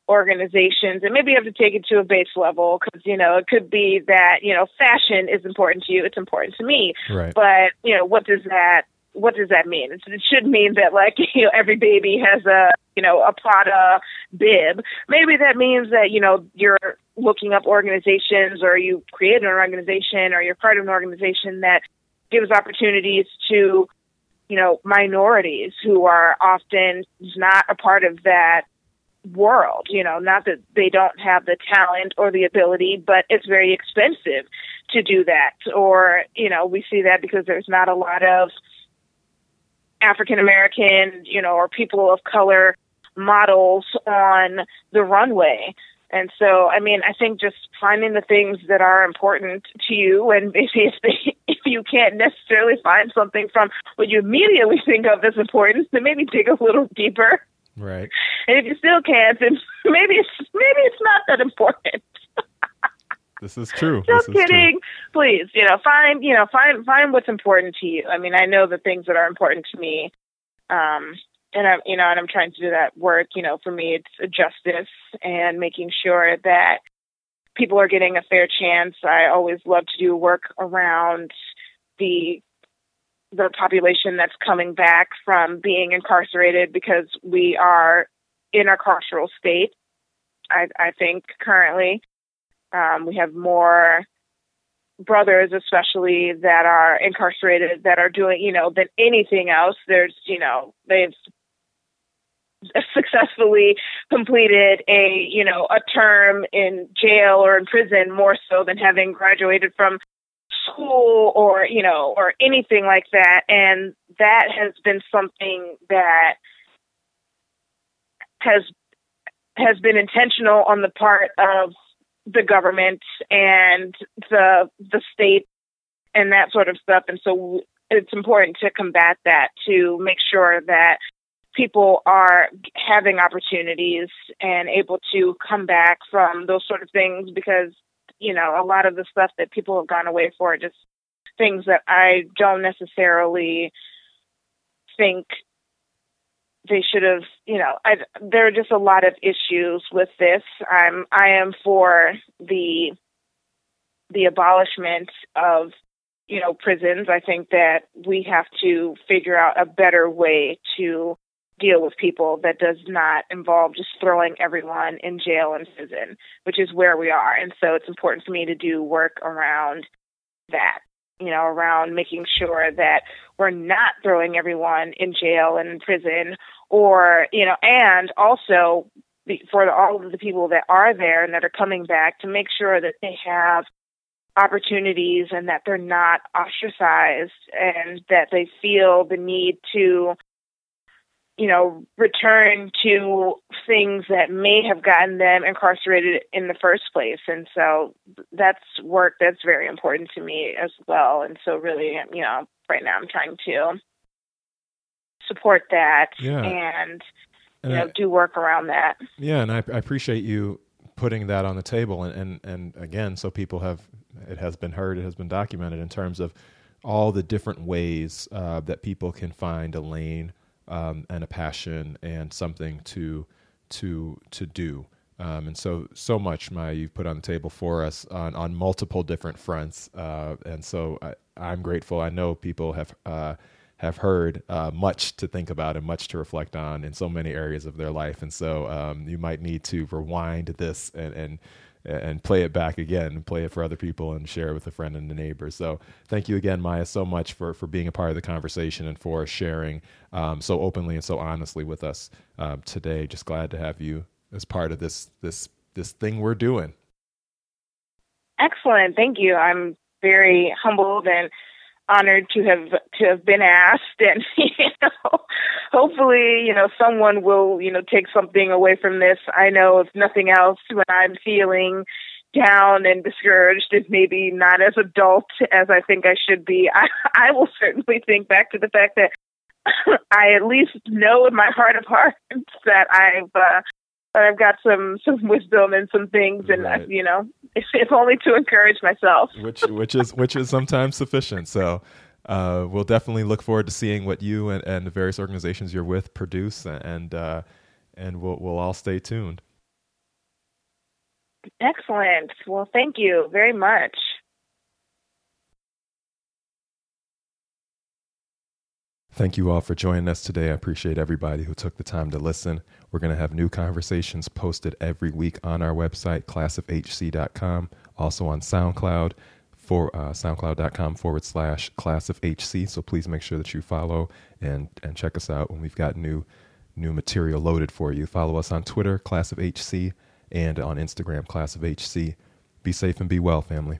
organizations and maybe you have to take it to a base level because you know it could be that you know fashion is important to you it's important to me right. but you know what does that what does that mean? It should mean that like you know every baby has a you know a Prada bib. Maybe that means that you know you're looking up organizations or you create an organization or you're part of an organization that gives opportunities to you know minorities who are often not a part of that world you know not that they don't have the talent or the ability but it's very expensive to do that or you know we see that because there's not a lot of African American, you know, or people of color models on the runway. And so, I mean, I think just finding the things that are important to you, and maybe if they, if you can't necessarily find something from what you immediately think of as important, then maybe dig a little deeper. Right. And if you still can't, then maybe it's maybe it's not that important. This is true. Just is kidding. True. Please, you know, find you know, find find what's important to you. I mean, I know the things that are important to me. Um and I'm you know, and I'm trying to do that work, you know, for me it's justice and making sure that people are getting a fair chance. I always love to do work around the the population that's coming back from being incarcerated because we are in a carceral state. I, I think currently um, we have more brothers, especially that are incarcerated, that are doing, you know, than anything else. There's, you know, they've successfully completed a, you know, a term in jail or in prison more so than having graduated from school or, you know, or anything like that. And that has been something that has has been intentional on the part of the government and the the state and that sort of stuff. And so it's important to combat that to make sure that people are having opportunities and able to come back from those sort of things because you know a lot of the stuff that people have gone away for are just things that I don't necessarily think they should have, you know, I, there are just a lot of issues with this. I'm, I am for the, the abolishment of, you know, prisons. I think that we have to figure out a better way to deal with people that does not involve just throwing everyone in jail and prison, which is where we are. And so it's important for me to do work around that, you know, around making sure that we're not throwing everyone in jail and in prison or, you know, and also for all of the people that are there and that are coming back to make sure that they have opportunities and that they're not ostracized and that they feel the need to you know, return to things that may have gotten them incarcerated in the first place. And so that's work that's very important to me as well. And so, really, you know, right now I'm trying to support that yeah. and, and, know, I, do work around that. Yeah. And I, I appreciate you putting that on the table. And, and, and again, so people have, it has been heard, it has been documented in terms of all the different ways uh, that people can find a lane um, and a passion and something to to to do. Um, and so so much Maya you've put on the table for us on on multiple different fronts. Uh, and so I, am grateful. I know people have. Uh, have heard uh, much to think about and much to reflect on in so many areas of their life, and so um, you might need to rewind this and, and and play it back again, and play it for other people, and share it with a friend and a neighbor. So, thank you again, Maya, so much for for being a part of the conversation and for sharing um, so openly and so honestly with us um, today. Just glad to have you as part of this this this thing we're doing. Excellent, thank you. I'm very humbled and honored to have to have been asked and you know hopefully you know someone will you know take something away from this. I know if nothing else when i'm feeling down and discouraged and maybe not as adult as i think i should be. I i will certainly think back to the fact that i at least know in my heart of hearts that i've uh I've got some some wisdom and some things, and right. you know, if, if, only to encourage myself. which which is which is sometimes sufficient. So. Uh, we'll definitely look forward to seeing what you and, and the various organizations you're with produce, and uh, and we'll we'll all stay tuned. Excellent. Well, thank you very much. Thank you all for joining us today. I appreciate everybody who took the time to listen. We're going to have new conversations posted every week on our website, classofhc.com, also on SoundCloud, for uh, soundcloud.com forward slash class of HC. So please make sure that you follow and, and check us out when we've got new new material loaded for you. Follow us on Twitter, class of HC, and on Instagram, class of HC. Be safe and be well, family.